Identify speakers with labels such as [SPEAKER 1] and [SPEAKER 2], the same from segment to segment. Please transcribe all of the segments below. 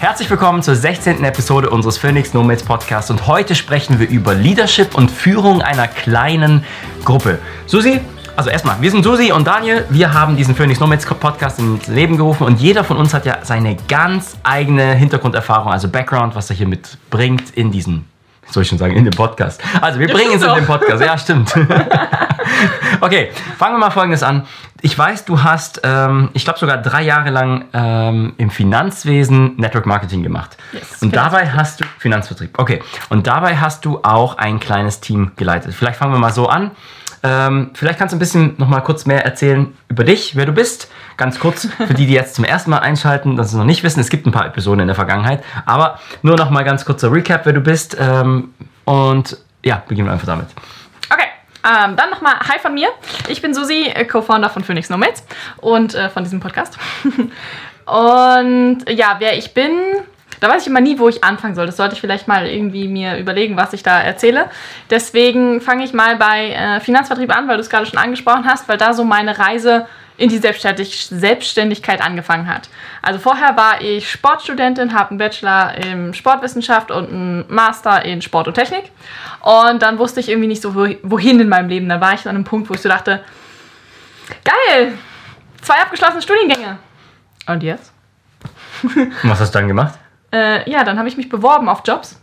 [SPEAKER 1] Herzlich willkommen zur 16. Episode unseres Phoenix Nomads Podcasts und heute sprechen wir über Leadership und Führung einer kleinen Gruppe. Susi, also erstmal, wir sind Susi und Daniel. Wir haben diesen Phoenix Nomads Podcast ins Leben gerufen und jeder von uns hat ja seine ganz eigene Hintergrunderfahrung, also Background, was er hier mitbringt in diesen soll ich schon sagen, in den Podcast. Also wir bringen es in den Podcast. Ja, stimmt. okay, fangen wir mal folgendes an. Ich weiß, du hast, ähm, ich glaube sogar drei Jahre lang ähm, im Finanzwesen Network Marketing gemacht. Yes, und dabei hast du Finanzvertrieb. Okay. Und dabei hast du auch ein kleines Team geleitet. Vielleicht fangen wir mal so an. Ähm, vielleicht kannst du ein bisschen noch mal kurz mehr erzählen über dich, wer du bist. Ganz kurz für die, die jetzt zum ersten Mal einschalten, das noch nicht wissen. Es gibt ein paar Episoden in der Vergangenheit, aber nur noch mal ganz kurzer Recap, wer du bist. Ähm, und ja, beginnen wir einfach damit.
[SPEAKER 2] Okay. Ähm, dann nochmal Hi von mir. Ich bin Susi, Co-Founder von Phoenix Nomads und äh, von diesem Podcast. und ja, wer ich bin, da weiß ich immer nie, wo ich anfangen soll. Das sollte ich vielleicht mal irgendwie mir überlegen, was ich da erzähle. Deswegen fange ich mal bei äh, Finanzvertrieb an, weil du es gerade schon angesprochen hast, weil da so meine Reise in die Selbstständig Selbstständigkeit angefangen hat. Also vorher war ich Sportstudentin, habe einen Bachelor in Sportwissenschaft und einen Master in Sport und Technik. Und dann wusste ich irgendwie nicht so, wohin in meinem Leben. Da war ich an einem Punkt, wo ich so dachte, geil, zwei abgeschlossene Studiengänge. Und jetzt?
[SPEAKER 1] Was hast du dann gemacht?
[SPEAKER 2] Äh, ja, dann habe ich mich beworben auf Jobs.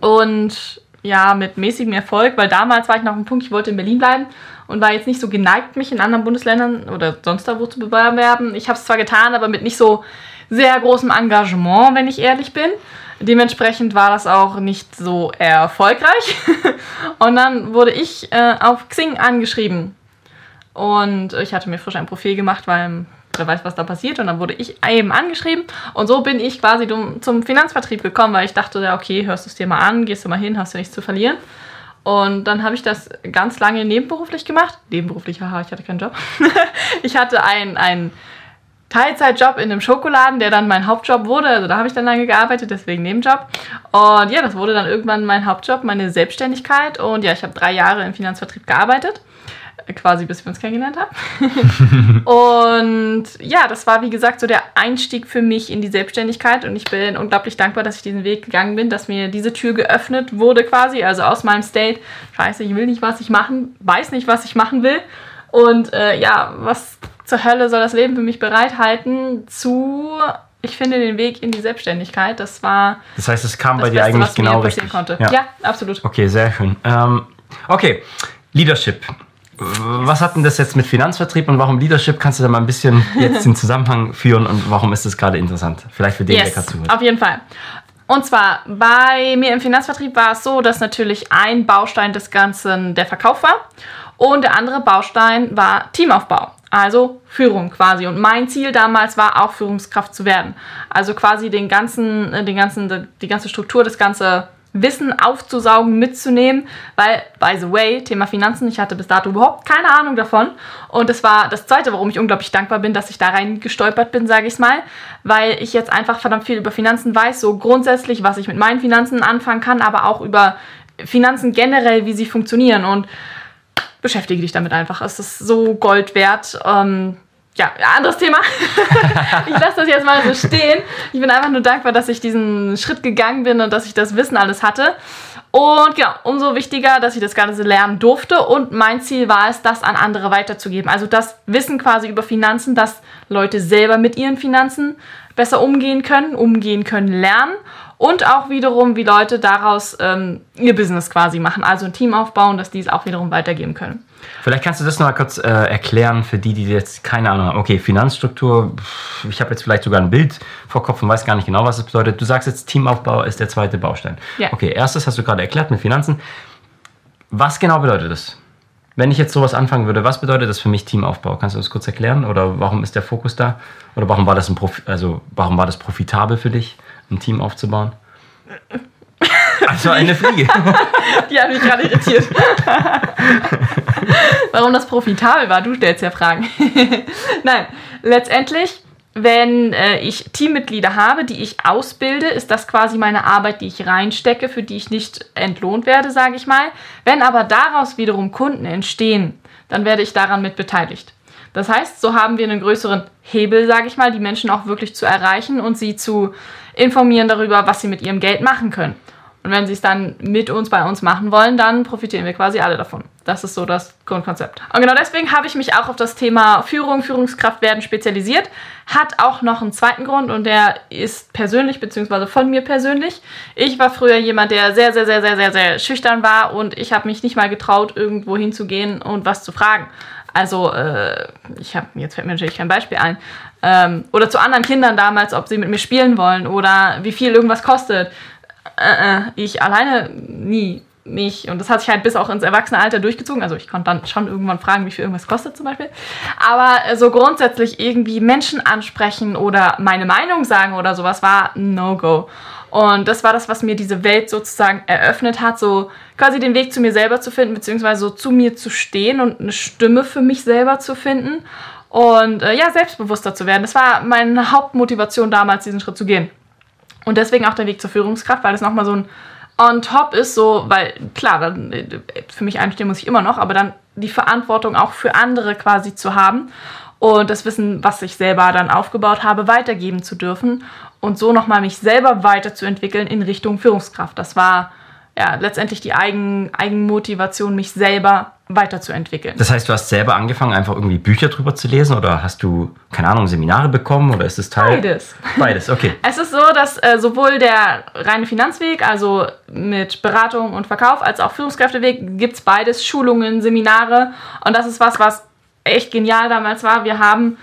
[SPEAKER 2] Und ja, mit mäßigem Erfolg, weil damals war ich noch am Punkt, ich wollte in Berlin bleiben und war jetzt nicht so geneigt, mich in anderen Bundesländern oder sonst da wo zu bewerben. Ich habe es zwar getan, aber mit nicht so sehr großem Engagement, wenn ich ehrlich bin. Dementsprechend war das auch nicht so erfolgreich. und dann wurde ich äh, auf Xing angeschrieben. Und ich hatte mir frisch ein Profil gemacht, weil wer weiß, was da passiert. Und dann wurde ich eben angeschrieben. Und so bin ich quasi zum Finanzvertrieb gekommen, weil ich dachte, okay, hörst du es dir mal an, gehst du mal hin, hast du nichts zu verlieren. Und dann habe ich das ganz lange nebenberuflich gemacht. Nebenberuflich, haha, ich hatte keinen Job. ich hatte einen, Teilzeitjob in einem Schokoladen, der dann mein Hauptjob wurde. Also da habe ich dann lange gearbeitet, deswegen Nebenjob. Und ja, das wurde dann irgendwann mein Hauptjob, meine Selbstständigkeit. Und ja, ich habe drei Jahre im Finanzvertrieb gearbeitet quasi bis wir uns kennengelernt haben. und ja, das war wie gesagt so der Einstieg für mich in die Selbstständigkeit und ich bin unglaublich dankbar, dass ich diesen Weg gegangen bin, dass mir diese Tür geöffnet wurde quasi, also aus meinem State, scheiße, ich will nicht, was ich machen, weiß nicht, was ich machen will und äh, ja, was zur Hölle soll das Leben für mich bereithalten zu ich finde den Weg in die Selbstständigkeit. Das war.
[SPEAKER 1] Das heißt, es kam bei dir eigentlich genau richtig.
[SPEAKER 2] Konnte. Ja. ja. absolut.
[SPEAKER 1] Okay, sehr schön. Ähm, okay, Leadership. Was hat denn das jetzt mit Finanzvertrieb und warum Leadership? Kannst du da mal ein bisschen jetzt den Zusammenhang führen und warum ist das gerade interessant? Vielleicht für den, yes, der gerade zuhört.
[SPEAKER 2] Auf jeden Fall. Und zwar bei mir im Finanzvertrieb war es so, dass natürlich ein Baustein des Ganzen der Verkauf war und der andere Baustein war Teamaufbau. Also Führung quasi. Und mein Ziel damals war auch Führungskraft zu werden. Also quasi den ganzen, äh, den ganzen, die ganze Struktur, das ganze Wissen aufzusaugen, mitzunehmen, weil, by the way, Thema Finanzen, ich hatte bis dato überhaupt keine Ahnung davon. Und das war das Zweite, warum ich unglaublich dankbar bin, dass ich da rein gestolpert bin, sage ich mal, weil ich jetzt einfach verdammt viel über Finanzen weiß, so grundsätzlich, was ich mit meinen Finanzen anfangen kann, aber auch über Finanzen generell, wie sie funktionieren und beschäftige dich damit einfach. Es ist so Gold wert. Ähm, ja, anderes Thema. ich lasse das jetzt mal so stehen. Ich bin einfach nur dankbar, dass ich diesen Schritt gegangen bin und dass ich das Wissen alles hatte. Und genau, umso wichtiger, dass ich das Ganze lernen durfte. Und mein Ziel war es, das an andere weiterzugeben. Also das Wissen quasi über Finanzen, dass Leute selber mit ihren Finanzen besser umgehen können, umgehen können, lernen. Und auch wiederum, wie Leute daraus ähm, ihr Business quasi machen. Also ein Team aufbauen, dass die es auch wiederum weitergeben können.
[SPEAKER 1] Vielleicht kannst du das noch mal kurz äh, erklären für die, die jetzt keine Ahnung haben. Okay, Finanzstruktur, ich habe jetzt vielleicht sogar ein Bild vor Kopf und weiß gar nicht genau, was es bedeutet. Du sagst jetzt, Teamaufbau ist der zweite Baustein. Ja. Okay, erstes hast du gerade erklärt mit Finanzen. Was genau bedeutet das? Wenn ich jetzt sowas anfangen würde, was bedeutet das für mich Teamaufbau? Kannst du das kurz erklären? Oder warum ist der Fokus da? Oder warum war das, ein Profi also, warum war das profitabel für dich, ein Team aufzubauen? Also eine Fliege.
[SPEAKER 2] Die hat mich gerade irritiert. Warum das profitabel war, du stellst ja Fragen. Nein, letztendlich, wenn äh, ich Teammitglieder habe, die ich ausbilde, ist das quasi meine Arbeit, die ich reinstecke, für die ich nicht entlohnt werde, sage ich mal. Wenn aber daraus wiederum Kunden entstehen, dann werde ich daran mit beteiligt. Das heißt, so haben wir einen größeren Hebel, sage ich mal, die Menschen auch wirklich zu erreichen und sie zu informieren darüber, was sie mit ihrem Geld machen können. Und wenn sie es dann mit uns bei uns machen wollen, dann profitieren wir quasi alle davon. Das ist so das Grundkonzept. Und genau deswegen habe ich mich auch auf das Thema Führung, Führungskraft werden spezialisiert. Hat auch noch einen zweiten Grund und der ist persönlich, beziehungsweise von mir persönlich. Ich war früher jemand, der sehr, sehr, sehr, sehr, sehr, sehr schüchtern war und ich habe mich nicht mal getraut, irgendwo hinzugehen und was zu fragen. Also, äh, ich habe, jetzt fällt mir natürlich kein Beispiel ein. Ähm, oder zu anderen Kindern damals, ob sie mit mir spielen wollen oder wie viel irgendwas kostet äh, äh, ich alleine nie nicht. Und das hat sich halt bis auch ins Erwachsenealter durchgezogen. Also ich konnte dann schon irgendwann fragen, wie viel irgendwas kostet zum Beispiel. Aber äh, so grundsätzlich irgendwie Menschen ansprechen oder meine Meinung sagen oder sowas war No-Go. Und das war das, was mir diese Welt sozusagen eröffnet hat, so quasi den Weg zu mir selber zu finden, beziehungsweise so zu mir zu stehen und eine Stimme für mich selber zu finden und äh, ja, selbstbewusster zu werden. Das war meine Hauptmotivation damals, diesen Schritt zu gehen. Und deswegen auch der Weg zur Führungskraft, weil es nochmal so ein on top ist, so, weil klar, dann, für mich einstehen muss ich immer noch, aber dann die Verantwortung auch für andere quasi zu haben und das Wissen, was ich selber dann aufgebaut habe, weitergeben zu dürfen und so nochmal mich selber weiterzuentwickeln in Richtung Führungskraft. Das war ja letztendlich die Eigen, Eigenmotivation, mich selber weiterzuentwickeln.
[SPEAKER 1] Das heißt, du hast selber angefangen, einfach irgendwie Bücher drüber zu lesen oder hast du, keine Ahnung, Seminare bekommen oder ist es Teil?
[SPEAKER 2] Beides.
[SPEAKER 1] Beides, okay.
[SPEAKER 2] Es ist so, dass äh, sowohl der reine Finanzweg, also mit Beratung und Verkauf, als auch Führungskräfteweg gibt es beides, Schulungen, Seminare und das ist was, was echt genial damals war. Wir haben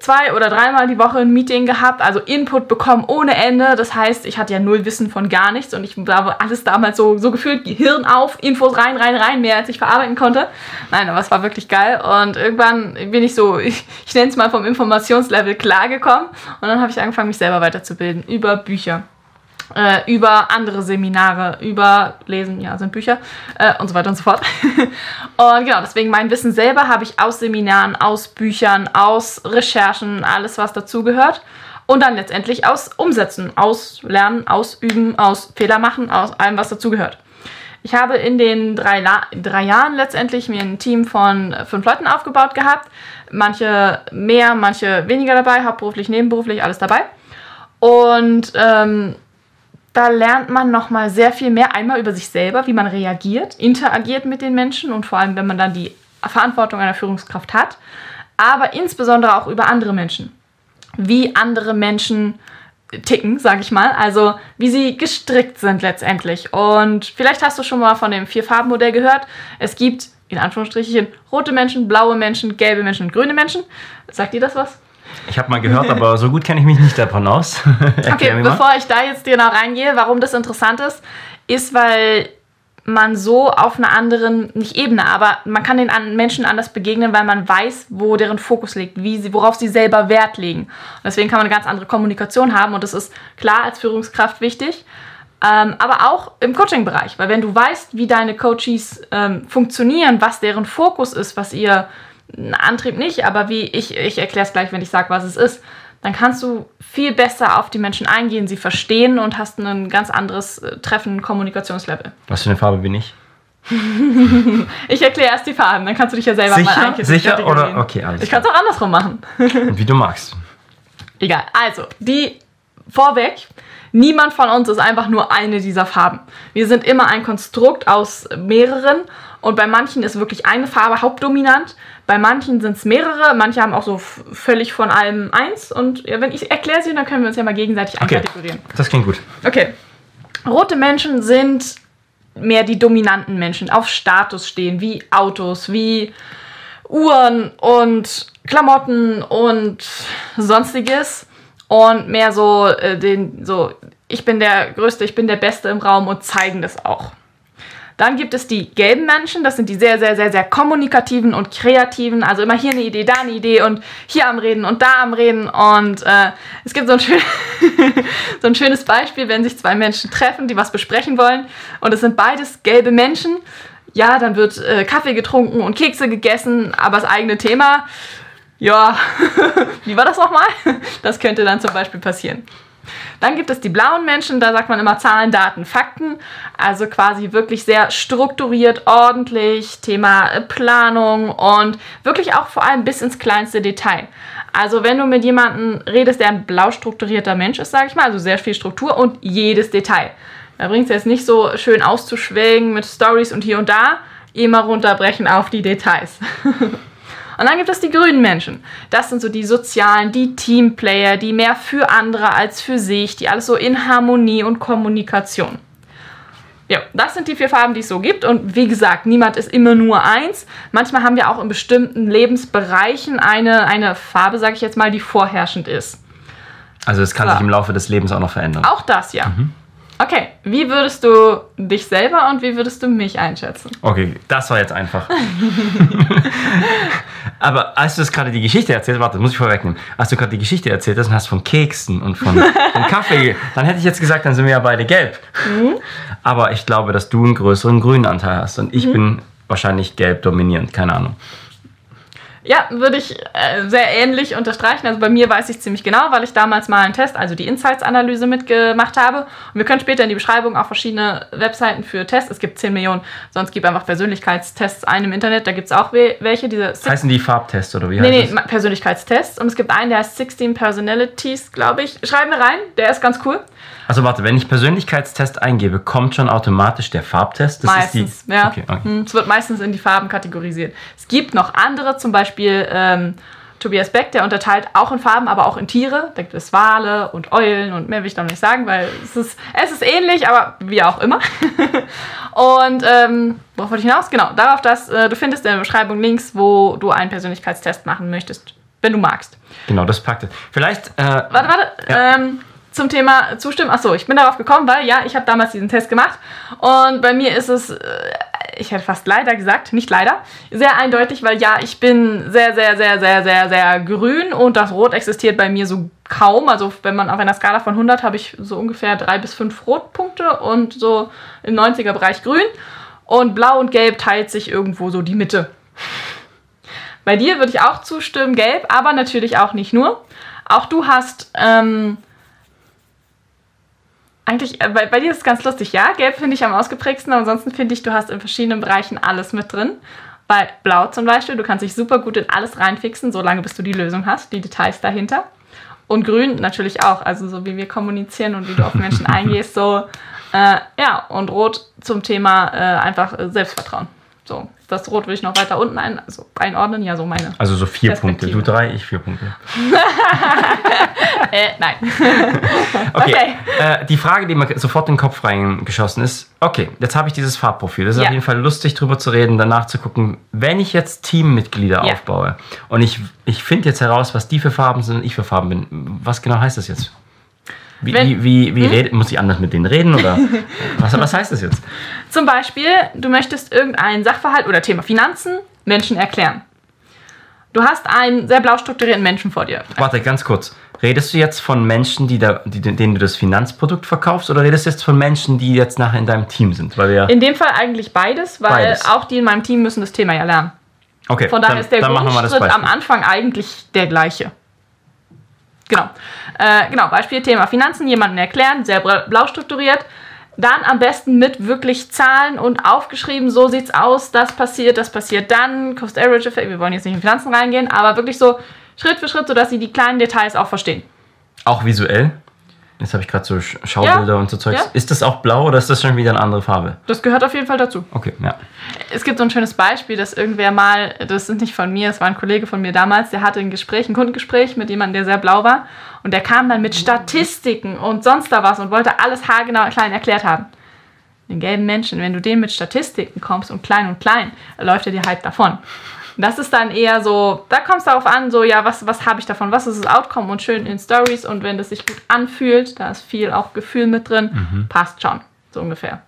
[SPEAKER 2] zwei oder dreimal die Woche ein Meeting gehabt, also Input bekommen ohne Ende. Das heißt, ich hatte ja null Wissen von gar nichts und ich habe alles damals so, so gefühlt, Gehirn auf, Infos rein, rein, rein, mehr als ich verarbeiten konnte. Nein, aber es war wirklich geil und irgendwann bin ich so, ich, ich nenne es mal vom Informationslevel klargekommen und dann habe ich angefangen, mich selber weiterzubilden über Bücher äh, über andere Seminare, über Lesen, ja, sind Bücher äh, und so weiter und so fort. und genau, deswegen mein Wissen selber habe ich aus Seminaren, aus Büchern, aus Recherchen, alles was dazugehört. Und dann letztendlich aus Umsetzen, aus Lernen, aus Üben, aus Fehler machen, aus allem, was dazugehört. Ich habe in den drei, La drei Jahren letztendlich mir ein Team von fünf Leuten aufgebaut gehabt. Manche mehr, manche weniger dabei, hauptberuflich, nebenberuflich, alles dabei. Und ähm, da lernt man nochmal sehr viel mehr einmal über sich selber, wie man reagiert, interagiert mit den Menschen und vor allem, wenn man dann die Verantwortung einer Führungskraft hat, aber insbesondere auch über andere Menschen. Wie andere Menschen ticken, sage ich mal, also wie sie gestrickt sind letztendlich. Und vielleicht hast du schon mal von dem Vier-Farben-Modell gehört. Es gibt in Anführungsstrichen rote Menschen, blaue Menschen, gelbe Menschen und grüne Menschen. Sagt dir das was?
[SPEAKER 1] Ich habe mal gehört, aber so gut kenne ich mich nicht davon aus.
[SPEAKER 2] okay, bevor ich da jetzt genau reingehe, warum das interessant ist, ist, weil man so auf einer anderen, nicht Ebene, aber man kann den Menschen anders begegnen, weil man weiß, wo deren Fokus liegt, wie sie, worauf sie selber Wert legen. Und deswegen kann man eine ganz andere Kommunikation haben und das ist klar als Führungskraft wichtig. Ähm, aber auch im Coaching-Bereich, weil wenn du weißt, wie deine Coaches ähm, funktionieren, was deren Fokus ist, was ihr Antrieb nicht, aber wie ich, ich erkläre es gleich, wenn ich sage, was es ist, dann kannst du viel besser auf die Menschen eingehen, sie verstehen und hast ein ganz anderes äh, Treffen, Kommunikationslevel.
[SPEAKER 1] Was für eine Farbe bin ich?
[SPEAKER 2] ich erkläre erst die Farben, dann kannst du dich ja selber
[SPEAKER 1] sicher,
[SPEAKER 2] mal einkitten.
[SPEAKER 1] Sicher oder? Okay,
[SPEAKER 2] alles Ich kann es auch andersrum machen.
[SPEAKER 1] Wie du magst.
[SPEAKER 2] Egal. Also, die vorweg. Niemand von uns ist einfach nur eine dieser Farben. Wir sind immer ein Konstrukt aus mehreren und bei manchen ist wirklich eine Farbe hauptdominant, bei manchen sind es mehrere, manche haben auch so völlig von allem eins. Und ja, wenn ich erkläre sie, dann können wir uns ja mal gegenseitig
[SPEAKER 1] okay. einkategorieren. Das klingt gut.
[SPEAKER 2] Okay. Rote Menschen sind mehr die dominanten Menschen, auf Status stehen, wie Autos, wie Uhren und Klamotten und sonstiges. Und mehr so äh, den, so, ich bin der Größte, ich bin der Beste im Raum und zeigen das auch. Dann gibt es die gelben Menschen, das sind die sehr, sehr, sehr, sehr kommunikativen und kreativen. Also immer hier eine Idee, da eine Idee und hier am Reden und da am Reden. Und äh, es gibt so ein, schön so ein schönes Beispiel, wenn sich zwei Menschen treffen, die was besprechen wollen. Und es sind beides gelbe Menschen. Ja, dann wird äh, Kaffee getrunken und Kekse gegessen, aber das eigene Thema, ja, wie war das nochmal? Das könnte dann zum Beispiel passieren. Dann gibt es die blauen Menschen, da sagt man immer Zahlen, Daten, Fakten. Also quasi wirklich sehr strukturiert, ordentlich, Thema äh, Planung und wirklich auch vor allem bis ins kleinste Detail. Also wenn du mit jemandem redest, der ein blau strukturierter Mensch ist, sage ich mal, also sehr viel Struktur und jedes Detail. Da bringt es jetzt nicht so schön auszuschwägen mit Stories und hier und da, immer runterbrechen auf die Details. Und dann gibt es die grünen Menschen. Das sind so die sozialen, die Teamplayer, die mehr für andere als für sich, die alles so in Harmonie und Kommunikation. Ja, das sind die vier Farben, die es so gibt. Und wie gesagt, niemand ist immer nur eins. Manchmal haben wir auch in bestimmten Lebensbereichen eine, eine Farbe, sage ich jetzt mal, die vorherrschend ist.
[SPEAKER 1] Also es kann
[SPEAKER 2] So.
[SPEAKER 1] sich im Laufe des Lebens auch noch verändern.
[SPEAKER 2] Auch das, ja. Okay, wie würdest du dich selber und wie würdest du mich einschätzen?
[SPEAKER 1] Okay, das war jetzt einfach. Aber als du das gerade die Geschichte erzählt, warte, das muss ich vorwegnehmen. Als du gerade die Geschichte erzählt hast und hast von Keksen und von, von Kaffee, dann hätte ich jetzt gesagt, dann sind wir ja beide gelb. Aber ich glaube, dass du einen größeren grünen Anteil hast und ich bin wahrscheinlich gelb dominierend, keine Ahnung.
[SPEAKER 2] Ja, würde ich äh, sehr ähnlich unterstreichen. Also bei mir weiß ich ziemlich genau, weil ich damals mal einen Test, also die Insights-Analyse mitgemacht habe. Und wir können später in die Beschreibung auch verschiedene Webseiten für Tests. Es gibt 10 Millionen, sonst gibt einfach Persönlichkeitstests ein im Internet. Da gibt es auch we welche, diese
[SPEAKER 1] Heißen die Farbtests oder wie
[SPEAKER 2] Nee,
[SPEAKER 1] heißt
[SPEAKER 2] nee,
[SPEAKER 1] das?
[SPEAKER 2] Ma- Persönlichkeitstests. Und es gibt einen, der heißt 16 Personalities, glaube ich. Schreiben wir rein, der ist ganz cool.
[SPEAKER 1] Also warte, wenn ich Persönlichkeitstest eingebe, kommt schon automatisch der Farbtest? Das
[SPEAKER 2] meistens,
[SPEAKER 1] ist die,
[SPEAKER 2] ja.
[SPEAKER 1] Okay, okay.
[SPEAKER 2] Hm, Es wird meistens in die Farben kategorisiert. Es gibt noch andere, zum Beispiel ähm, Tobias Beck, der unterteilt auch in Farben, aber auch in Tiere. Da gibt es Wale und Eulen und mehr will ich noch nicht sagen, weil es ist, es ist ähnlich, aber wie auch immer. und ähm, worauf wollte ich hinaus? Genau, darauf, dass äh, du findest in der Beschreibung Links, wo du einen Persönlichkeitstest machen möchtest, wenn du magst.
[SPEAKER 1] Genau, das packt es. Vielleicht, äh,
[SPEAKER 2] Warte, warte.
[SPEAKER 1] Ja.
[SPEAKER 2] Ähm, zum Thema Zustimmen. Achso, ich bin darauf gekommen, weil ja, ich habe damals diesen Test gemacht. Und bei mir ist es, äh, ich hätte fast leider gesagt, nicht leider, sehr eindeutig, weil ja, ich bin sehr, sehr, sehr, sehr, sehr, sehr grün und das Rot existiert bei mir so kaum. Also wenn man auf einer Skala von 100 habe ich so ungefähr drei bis fünf Rotpunkte und so im 90er Bereich grün. Und blau und gelb teilt sich irgendwo so die Mitte. Bei dir würde ich auch zustimmen, gelb, aber natürlich auch nicht nur. Auch du hast ähm, eigentlich, äh, bei, bei dir ist es ganz lustig, ja, gelb finde ich am ausgeprägsten, aber ansonsten finde ich, du hast in verschiedenen Bereichen alles mit drin. Bei blau zum Beispiel, du kannst dich super gut in alles reinfixen, solange bis du die Lösung hast, die Details dahinter. Und grün natürlich auch, also so wie wir kommunizieren und wie du auf Menschen eingehst, so, äh, ja, und rot zum Thema äh, einfach äh, Selbstvertrauen. So, das Rot will ich noch weiter unten ein, also einordnen, ja, so meine.
[SPEAKER 1] also so vier Punkte. Du drei, ich vier Punkte.
[SPEAKER 2] Äh, nein.
[SPEAKER 1] Okay.
[SPEAKER 2] Okay.
[SPEAKER 1] Äh, die Frage, die mir sofort in den Kopf reingeschossen ist, okay, jetzt habe ich dieses Farbprofil. Das ist
[SPEAKER 2] Ja.
[SPEAKER 1] auf jeden Fall lustig, drüber zu reden, danach zu gucken, wenn ich jetzt Teammitglieder
[SPEAKER 2] Ja.
[SPEAKER 1] aufbaue und ich, ich finde jetzt heraus, was die für Farben sind und ich für Farben bin, was genau heißt das jetzt? Wie,
[SPEAKER 2] Wenn- Hm?
[SPEAKER 1] wie, wie, wie red, muss ich anders mit denen reden oder was, was heißt das jetzt?
[SPEAKER 2] Zum Beispiel, du möchtest irgendeinen Sachverhalt oder Thema Finanzen Menschen erklären. Du hast einen sehr blau strukturierten Menschen vor dir.
[SPEAKER 1] Warte, ganz kurz. Redest du jetzt von Menschen, die da, die, denen du das Finanzprodukt verkaufst oder redest du jetzt von Menschen, die jetzt nachher in deinem Team sind? Weil wir,
[SPEAKER 2] In dem Fall eigentlich beides, weil
[SPEAKER 1] Beides.
[SPEAKER 2] auch die in meinem Team müssen das Thema ja lernen.
[SPEAKER 1] okay,
[SPEAKER 2] Von daher
[SPEAKER 1] dann,
[SPEAKER 2] ist der Grundschritt am. Anfang eigentlich der gleiche. Genau. Äh, genau, Beispiel Thema Finanzen, jemanden erklären, sehr blau strukturiert. Dann am besten mit wirklich Zahlen und aufgeschrieben, so sieht's aus, das passiert, das passiert dann, Cost Average Effect, wir wollen jetzt nicht in Finanzen reingehen, aber wirklich so Schritt für Schritt, sodass sie die kleinen Details auch verstehen.
[SPEAKER 1] Auch visuell? Jetzt habe ich gerade so Sch- Schaubilder
[SPEAKER 2] Ja,
[SPEAKER 1] und so Zeugs.
[SPEAKER 2] ja.
[SPEAKER 1] Ist das auch blau oder ist das schon wieder eine andere Farbe?
[SPEAKER 2] Das gehört auf jeden Fall dazu.
[SPEAKER 1] Okay, ja.
[SPEAKER 2] Es gibt so ein schönes Beispiel, dass irgendwer mal, das ist nicht von mir, es war ein Kollege von mir damals, der hatte ein Gespräch, ein Kundengespräch mit jemandem, der sehr blau war. Und der kam dann mit Statistiken und sonst da was und wollte alles haargenau klein erklärt haben. Den gelben Menschen, wenn du dem mit Statistiken kommst und klein und klein, läuft er dir halt davon. Das ist dann eher so, da kommt es darauf an, so, ja, was, was habe ich davon, was ist das Outcome? Und schön in Stories. Und wenn das sich gut anfühlt, da ist viel auch Gefühl mit drin, passt schon, so ungefähr.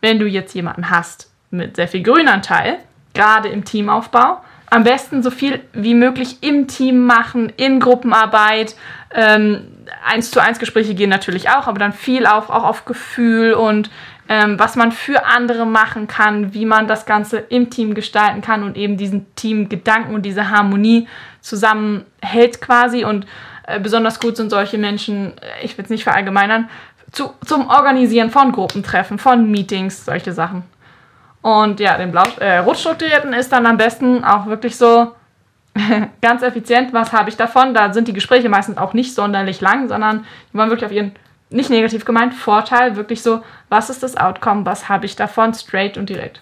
[SPEAKER 2] Wenn du jetzt jemanden hast mit sehr viel Grünanteil, gerade im Teamaufbau, am besten so viel wie möglich im Team machen, in Gruppenarbeit. Ähm, eins zu eins Gespräche gehen natürlich auch, aber dann viel auf, auch auf Gefühl und ähm, was man für andere machen kann, wie man das Ganze im Team gestalten kann und eben diesen Teamgedanken und diese Harmonie zusammenhält quasi. Und Äh, besonders gut sind solche Menschen, äh, ich will es nicht verallgemeinern, zu, zum Organisieren von Gruppentreffen, von Meetings, solche Sachen. Und ja, den Blau, äh, Rotstrukturierten ist dann am besten auch wirklich so ganz effizient, was habe ich davon? Da sind die Gespräche meistens auch nicht sonderlich lang, sondern die wollen wirklich auf ihren, nicht negativ gemeint, Vorteil, wirklich so, was ist das Outcome, was habe ich davon, straight und direkt.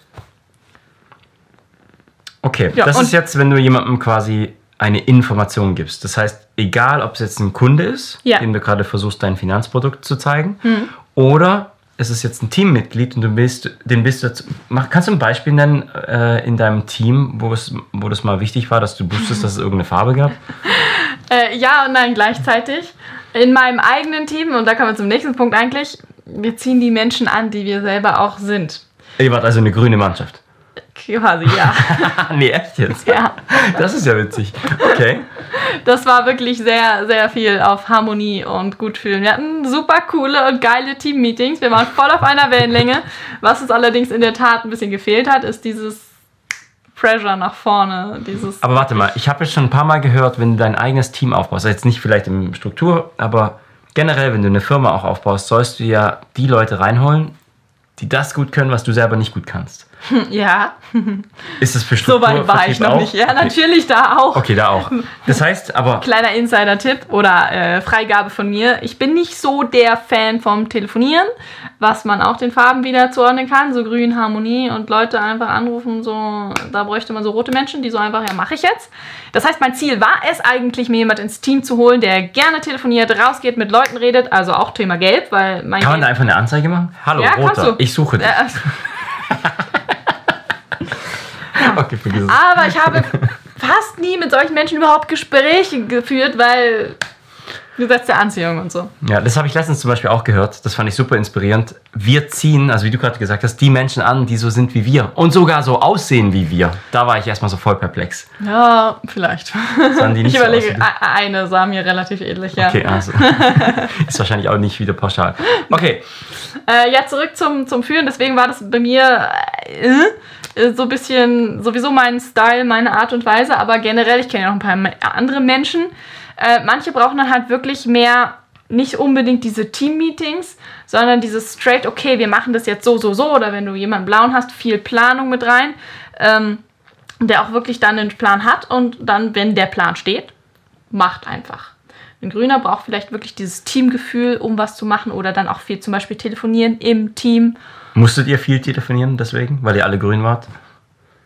[SPEAKER 1] Okay,
[SPEAKER 2] Ja,
[SPEAKER 1] das
[SPEAKER 2] und-
[SPEAKER 1] ist jetzt, wenn du jemandem quasi eine Information gibst. Das heißt, egal ob es jetzt ein Kunde ist,
[SPEAKER 2] Ja.
[SPEAKER 1] dem du gerade versuchst, dein Finanzprodukt zu zeigen,
[SPEAKER 2] Hm.
[SPEAKER 1] oder es ist jetzt ein Teammitglied und du bist, den bist du mach, kannst du ein Beispiel nennen äh, in deinem Team, wo es, wo das mal wichtig war, dass du wusstest, dass es irgendeine Farbe gab?
[SPEAKER 2] Äh, ja und nein gleichzeitig. In meinem eigenen Team, und da kommen wir zum nächsten Punkt eigentlich, wir ziehen die Menschen an, die wir selber auch sind.
[SPEAKER 1] Ihr wart also eine grüne Mannschaft.
[SPEAKER 2] Quasi, ja.
[SPEAKER 1] nee, echt jetzt?
[SPEAKER 2] ja.
[SPEAKER 1] Das ist ja witzig. Okay.
[SPEAKER 2] Das war wirklich sehr, sehr viel auf Harmonie und Gutfühlen. Wir hatten super coole und geile Team-Meetings. Wir waren voll auf einer Wellenlänge. Was uns allerdings in der Tat ein bisschen gefehlt hat, ist dieses Pressure nach vorne. Dieses
[SPEAKER 1] Aber warte mal, ich habe jetzt schon ein paar Mal gehört, wenn du dein eigenes Team aufbaust, also jetzt nicht vielleicht im Struktur, aber generell, wenn du eine Firma auch aufbaust, sollst du ja die Leute reinholen, die das gut können, was du selber nicht gut kannst.
[SPEAKER 2] ja,
[SPEAKER 1] Ist das für
[SPEAKER 2] so
[SPEAKER 1] Struktur
[SPEAKER 2] weit war ich noch
[SPEAKER 1] auch?
[SPEAKER 2] nicht. Ja, natürlich da auch.
[SPEAKER 1] Okay, da auch. Das heißt aber,
[SPEAKER 2] Kleiner Insider-Tipp oder äh, Freigabe von mir. Ich bin nicht so der Fan vom Telefonieren, was man auch den Farben wieder zuordnen kann. So grün, Harmonie und Leute einfach anrufen. So, da bräuchte man so rote Menschen, die so einfach, ja, mache ich jetzt. Das heißt, mein Ziel war es eigentlich, mir jemand ins Team zu holen, der gerne telefoniert, rausgeht, mit Leuten redet. Also auch Thema Gelb, weil mein
[SPEAKER 1] kann man da einfach eine Anzeige machen? Hallo,
[SPEAKER 2] Ja,
[SPEAKER 1] Roter,
[SPEAKER 2] du.
[SPEAKER 1] ich suche dich.
[SPEAKER 2] Äh,
[SPEAKER 1] Okay, vergiss es.
[SPEAKER 2] aber ich habe fast nie mit solchen Menschen überhaupt Gespräche geführt, weil Gesetz der Anziehung und so.
[SPEAKER 1] Ja, das habe ich letztens zum Beispiel auch gehört. Das fand ich super inspirierend. Wir ziehen, also wie du gerade gesagt hast, die Menschen an, die so sind wie wir und sogar so aussehen wie wir. Da war ich erstmal so voll perplex.
[SPEAKER 2] Ja, vielleicht.
[SPEAKER 1] Die nicht
[SPEAKER 2] Ich
[SPEAKER 1] so
[SPEAKER 2] überlege, e- eine sah mir relativ ähnlich, ja.
[SPEAKER 1] Okay, also. Ist wahrscheinlich auch nicht wieder pauschal. Okay,
[SPEAKER 2] Äh, ja, zurück zum, zum Führen. Deswegen war das bei mir äh, so ein bisschen sowieso mein Style, meine Art und Weise. Aber generell, ich kenne ja noch ein paar andere Menschen. Äh, manche brauchen dann halt wirklich mehr, nicht unbedingt diese Team-Meetings, sondern dieses straight, okay, wir machen das jetzt so, so, so. Oder wenn du jemanden blauen hast, viel Planung mit rein. Ähm, der auch wirklich dann einen Plan hat und dann, wenn der Plan steht, macht einfach. Ein Grüner braucht vielleicht wirklich dieses Teamgefühl, um was zu machen oder dann auch viel zum Beispiel telefonieren im Team.
[SPEAKER 1] musstet ihr viel telefonieren deswegen, weil ihr alle grün wart?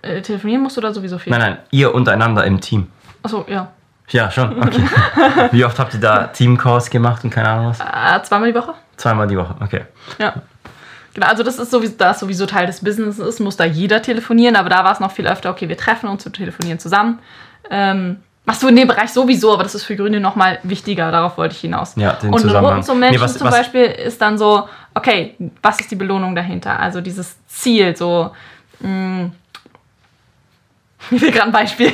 [SPEAKER 2] Äh, telefonieren musst du da sowieso viel.
[SPEAKER 1] Nein, nein, ihr untereinander im Team.
[SPEAKER 2] Achso, ja.
[SPEAKER 1] Ja, schon, okay. Wie oft habt ihr da Teamcalls gemacht und keine Ahnung was?
[SPEAKER 2] Äh, zweimal die Woche?
[SPEAKER 1] Zweimal die Woche, okay.
[SPEAKER 2] Ja. Genau, also das ist sowieso, da es sowieso Teil des Businesses ist, muss da jeder telefonieren, aber da war es noch viel öfter, okay, wir treffen uns, wir telefonieren zusammen. Ähm, machst du in dem Bereich sowieso, aber das ist für Grüne nochmal wichtiger, darauf wollte ich hinaus.
[SPEAKER 1] Ja, den
[SPEAKER 2] Und
[SPEAKER 1] Zusammenhang.
[SPEAKER 2] Zum Menschen
[SPEAKER 1] Nee, was-
[SPEAKER 2] zum
[SPEAKER 1] was-
[SPEAKER 2] Beispiel ist dann so, okay, was ist die Belohnung dahinter? Also dieses Ziel, so, mh, ich will gerade ein Beispiel.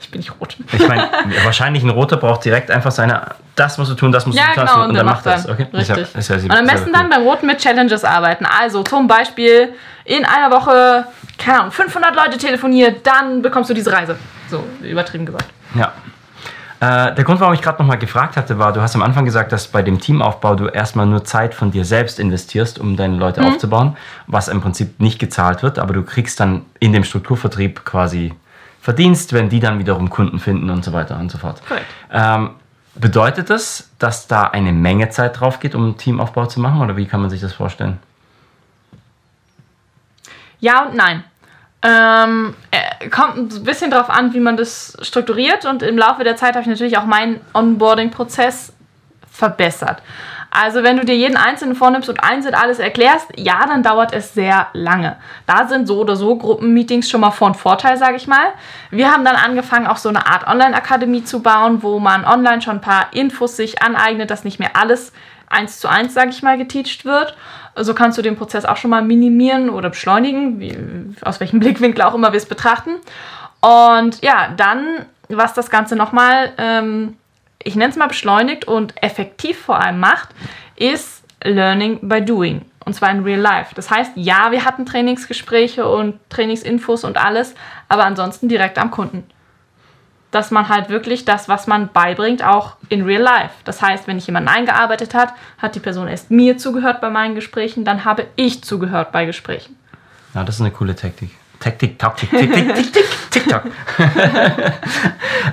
[SPEAKER 2] Ich bin nicht rot.
[SPEAKER 1] Ich meine, wahrscheinlich ein Roter braucht direkt einfach seine, das musst du tun, das musst
[SPEAKER 2] Ja,
[SPEAKER 1] du tun,
[SPEAKER 2] genau,
[SPEAKER 1] und, dann macht er es. Okay?
[SPEAKER 2] Richtig.
[SPEAKER 1] Ist ja, ist ja
[SPEAKER 2] und am besten dann beim Roten mit Challenges arbeiten. Also zum Beispiel in einer Woche, keine Ahnung, 500 Leute telefoniert, dann bekommst du diese Reise. So übertrieben gesagt.
[SPEAKER 1] Ja. Äh, der Grund, warum ich gerade nochmal gefragt hatte, war, du hast am Anfang gesagt, dass bei dem Teamaufbau du erstmal nur Zeit von dir selbst investierst, um deine Leute
[SPEAKER 2] Mhm.
[SPEAKER 1] aufzubauen, was im Prinzip nicht gezahlt wird, aber du kriegst dann in dem Strukturvertrieb quasi Verdienst, wenn die dann wiederum Kunden finden und so weiter und so fort. Ähm, bedeutet das, dass da eine Menge Zeit drauf geht, um einen Teamaufbau zu machen, oder wie kann man sich das vorstellen?
[SPEAKER 2] Ja und nein. Ähm, äh, kommt ein bisschen drauf an, wie man das strukturiert und im Laufe der Zeit habe ich natürlich auch meinen Onboarding-Prozess verbessert. Also wenn du dir jeden Einzelnen vornimmst und einzeln alles erklärst, ja, dann dauert es sehr lange. Da sind so oder so Gruppenmeetings schon mal von Vorteil, sage ich mal. Wir haben dann angefangen, auch so eine Art Online-Akademie zu bauen, wo man online schon ein paar Infos sich aneignet, dass nicht mehr alles eins zu eins, sage ich mal, geteacht wird. So kannst du den Prozess auch schon mal minimieren oder beschleunigen, wie, aus welchem Blickwinkel auch immer wir es betrachten. Und ja, dann, was das Ganze nochmal, ähm, ich nenne es mal beschleunigt und effektiv vor allem macht, ist Learning by Doing. Und zwar in Real Life. Das heißt, ja, wir hatten Trainingsgespräche und Trainingsinfos und alles, aber ansonsten direkt am Kunden. dass man halt wirklich das, was man beibringt, auch in real life. Das heißt, wenn ich jemanden eingearbeitet hat, hat die Person erst mir zugehört bei meinen Gesprächen, dann habe ich zugehört bei Gesprächen.
[SPEAKER 1] Ja, das ist eine coole Taktik. Taktik, Taktik, Taktik, Taktik, TikTok.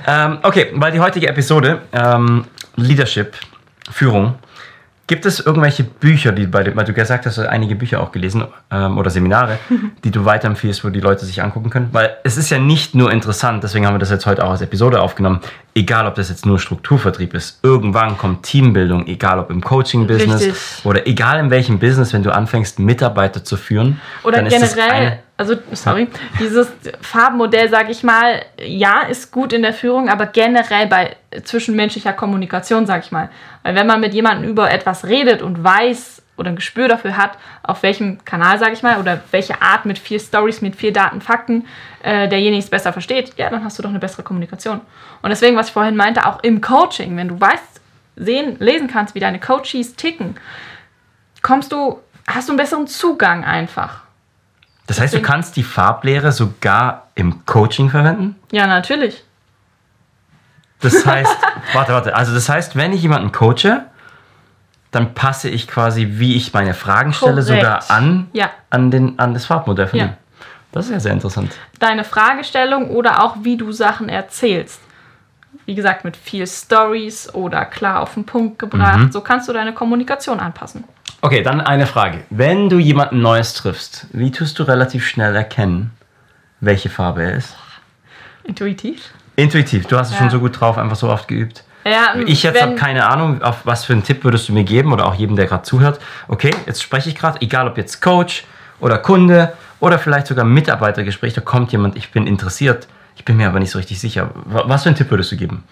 [SPEAKER 1] ähm, okay, weil die heutige Episode ähm, Leadership, Führung, Gibt es irgendwelche Bücher, die bei dem, weil du gesagt hast, du hast einige Bücher auch gelesen ähm, oder Seminare, die du weiterempfiehlst, wo die Leute sich angucken können? Weil es ist ja nicht nur interessant, deswegen haben wir das jetzt heute auch als Episode aufgenommen, egal ob das jetzt nur Strukturvertrieb ist, irgendwann kommt Teambildung, egal ob im Coaching-Business oder egal in welchem Business, wenn du anfängst, Mitarbeiter zu führen.
[SPEAKER 2] Oder generell, also sorry, dieses Farbenmodell, sage ich mal, ja, ist gut in der Führung, aber generell bei zwischenmenschlicher Kommunikation, sage ich mal. Weil wenn man mit jemandem über etwas redet und weiß oder ein Gespür dafür hat, auf welchem Kanal, sage ich mal, oder welche Art mit vier Stories, mit vier Daten, Fakten äh, derjenige es besser versteht, ja, dann hast du doch eine bessere Kommunikation. Und deswegen, was ich vorhin meinte, auch im Coaching, wenn du weißt, sehen, lesen kannst, wie deine Coaches ticken, kommst du, hast du einen besseren Zugang einfach.
[SPEAKER 1] Das heißt, deswegen, du kannst die Farblehre sogar im Coaching verwenden?
[SPEAKER 2] Ja, natürlich.
[SPEAKER 1] Das heißt, warte, warte. Also das heißt, wenn ich jemanden coache, dann passe ich quasi, wie ich meine Fragen stelle, Korrekt. sogar an,
[SPEAKER 2] ja.
[SPEAKER 1] an, den, an das Farbmodell von ja. ihm. Das ist ja sehr interessant.
[SPEAKER 2] Deine Fragestellung oder auch wie du Sachen erzählst. Wie gesagt, mit viel Stories oder klar auf den Punkt gebracht. Mhm. So kannst du deine Kommunikation anpassen.
[SPEAKER 1] Okay, dann eine Frage. Wenn du jemanden Neues triffst, wie tust du relativ schnell erkennen, welche Farbe er ist?
[SPEAKER 2] Intuitiv.
[SPEAKER 1] Intuitiv, du hast es ja. schon so gut drauf, einfach so oft geübt.
[SPEAKER 2] Ja,
[SPEAKER 1] ich jetzt habe keine Ahnung, auf was für einen Tipp würdest du mir geben oder auch jedem, der gerade zuhört. Okay, jetzt spreche ich gerade, egal ob jetzt Coach oder Kunde oder vielleicht sogar Mitarbeitergespräch, da kommt jemand, ich bin interessiert, ich bin mir aber nicht so richtig sicher. Was für einen Tipp würdest du geben?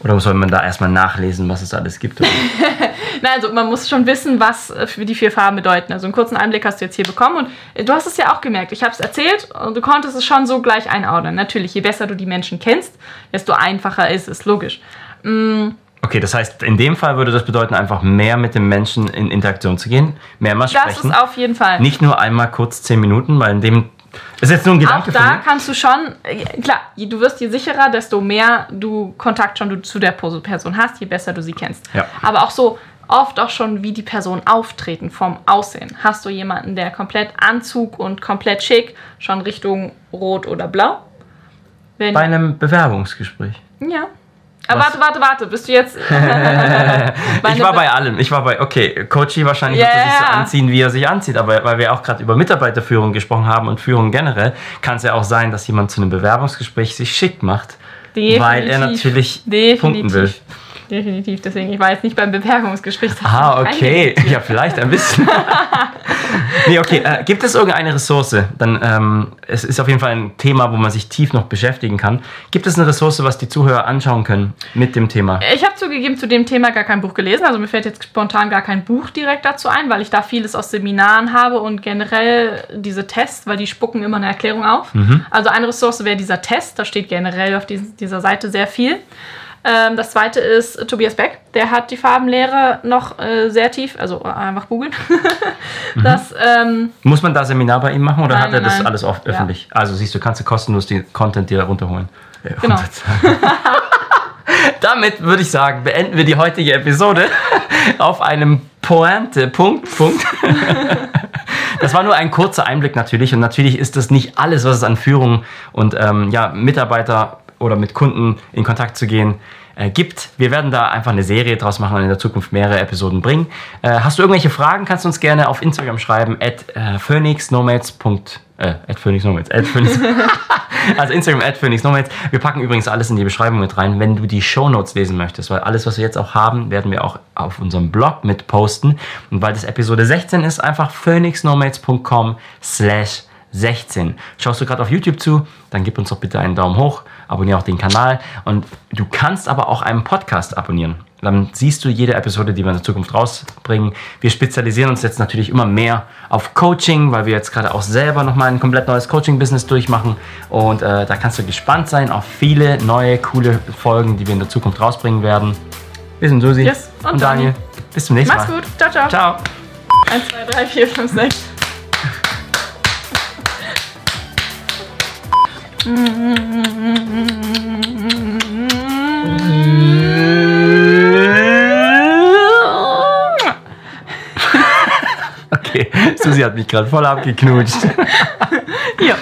[SPEAKER 1] Oder soll man da erstmal nachlesen, was es alles gibt?
[SPEAKER 2] Nein, also man muss schon wissen, was äh, für die vier Farben bedeuten. Also einen kurzen Einblick hast du jetzt hier bekommen und äh, du hast es ja auch gemerkt. Ich habe es erzählt und du konntest es schon so gleich einordnen. Natürlich, je besser du die Menschen kennst, desto einfacher ist es, logisch.
[SPEAKER 1] Mm. Okay, das heißt, in dem Fall würde das bedeuten, einfach mehr mit dem Menschen in Interaktion zu gehen, mehrmals
[SPEAKER 2] das sprechen. Das ist auf jeden Fall.
[SPEAKER 1] Nicht nur einmal kurz zehn Minuten, weil in dem ist jetzt nur ein Gedanke.
[SPEAKER 2] Auch da kannst du schon, äh, klar, du wirst je sicherer, desto mehr du Kontakt schon zu der Person hast, je besser du sie kennst.
[SPEAKER 1] Ja.
[SPEAKER 2] Aber auch so, oft auch schon, wie die Person auftreten vom Aussehen. Hast du jemanden, der komplett Anzug und komplett schick, schon Richtung Rot oder Blau?
[SPEAKER 1] Wenn Bei einem Bewerbungsgespräch.
[SPEAKER 2] Ja. Aber warte, warte, warte, bist du jetzt. ich
[SPEAKER 1] war bei allem. Ich war bei, okay, Coachy wahrscheinlich yeah. wird er sich so anziehen, wie er sich anzieht. Aber weil wir auch gerade über Mitarbeiterführung gesprochen haben und Führung generell, kann es ja auch sein, dass jemand zu einem Bewerbungsgespräch sich schick macht. Definitiv. Weil er natürlich Definitiv. punkten will.
[SPEAKER 2] Definitiv, deswegen, ich war jetzt nicht beim Bewerbungsgespräch.
[SPEAKER 1] Ah, okay. Ja, vielleicht ein bisschen. nee, okay. Äh, gibt es irgendeine Ressource? Dann, ähm, es ist auf jeden Fall ein Thema, wo man sich tief noch beschäftigen kann. Gibt es eine Ressource, was die Zuhörer anschauen können mit dem Thema?
[SPEAKER 2] Ich habe zugegeben zu dem Thema gar kein Buch gelesen. Also mir fällt jetzt spontan gar kein Buch direkt dazu ein, weil ich da vieles aus Seminaren habe und generell diese Tests, weil die spucken immer eine Erklärung auf. Mhm. Also eine Ressource wäre dieser Test. Da steht generell auf dieser Seite sehr viel. Ähm, das zweite ist Tobias Beck. Der hat die Farbenlehre noch äh, sehr tief, also einfach googeln. mhm. ähm,
[SPEAKER 1] Muss man da Seminar bei ihm machen oder nein, hat er das nein. alles oft öffentlich? Ja. Also siehst du, kannst du kostenlos den Content dir runterholen.
[SPEAKER 2] Äh, genau.
[SPEAKER 1] Damit würde ich sagen, beenden wir die heutige Episode auf einem Pointe, Punkt, Punkt. Das war nur ein kurzer Einblick natürlich und natürlich ist das nicht alles, was es an Führung und ähm, ja, Mitarbeiter oder mit Kunden in Kontakt zu gehen äh, gibt. Wir werden da einfach eine Serie draus machen und in der Zukunft mehrere Episoden bringen. Äh, hast du irgendwelche Fragen, kannst du uns gerne auf Instagram schreiben, at äh, phoenixnomads. Äh, at phoenixnomads. At phoenix. also Instagram at phoenixnomads. Wir packen übrigens alles in die Beschreibung mit rein, wenn du die Shownotes lesen möchtest, weil alles, was wir jetzt auch haben, werden wir auch auf unserem Blog mit posten. Und weil das Episode 16 ist, einfach phoenixnomads.com slash 16. Schaust du gerade auf YouTube zu, dann gib uns doch bitte einen Daumen hoch, abonniere auch den Kanal und du kannst aber auch einen Podcast abonnieren. Dann siehst du jede Episode, die wir in der Zukunft rausbringen. Wir spezialisieren uns jetzt natürlich immer mehr auf Coaching, weil wir jetzt gerade auch selber nochmal ein komplett neues Coaching-Business durchmachen. Und äh, da kannst du gespannt sein auf viele neue, coole Folgen, die wir in der Zukunft rausbringen werden. Wir sind Susi
[SPEAKER 2] yes,
[SPEAKER 1] und, und Daniel. Bis zum nächsten
[SPEAKER 2] Mach's
[SPEAKER 1] Mal.
[SPEAKER 2] Mach's gut. Ciao, ciao.
[SPEAKER 1] Ciao.
[SPEAKER 2] 1, 2, 3, 4, 5, 6. Okay,
[SPEAKER 1] Susi hat mich gerade voll abgeknutscht.
[SPEAKER 2] ja.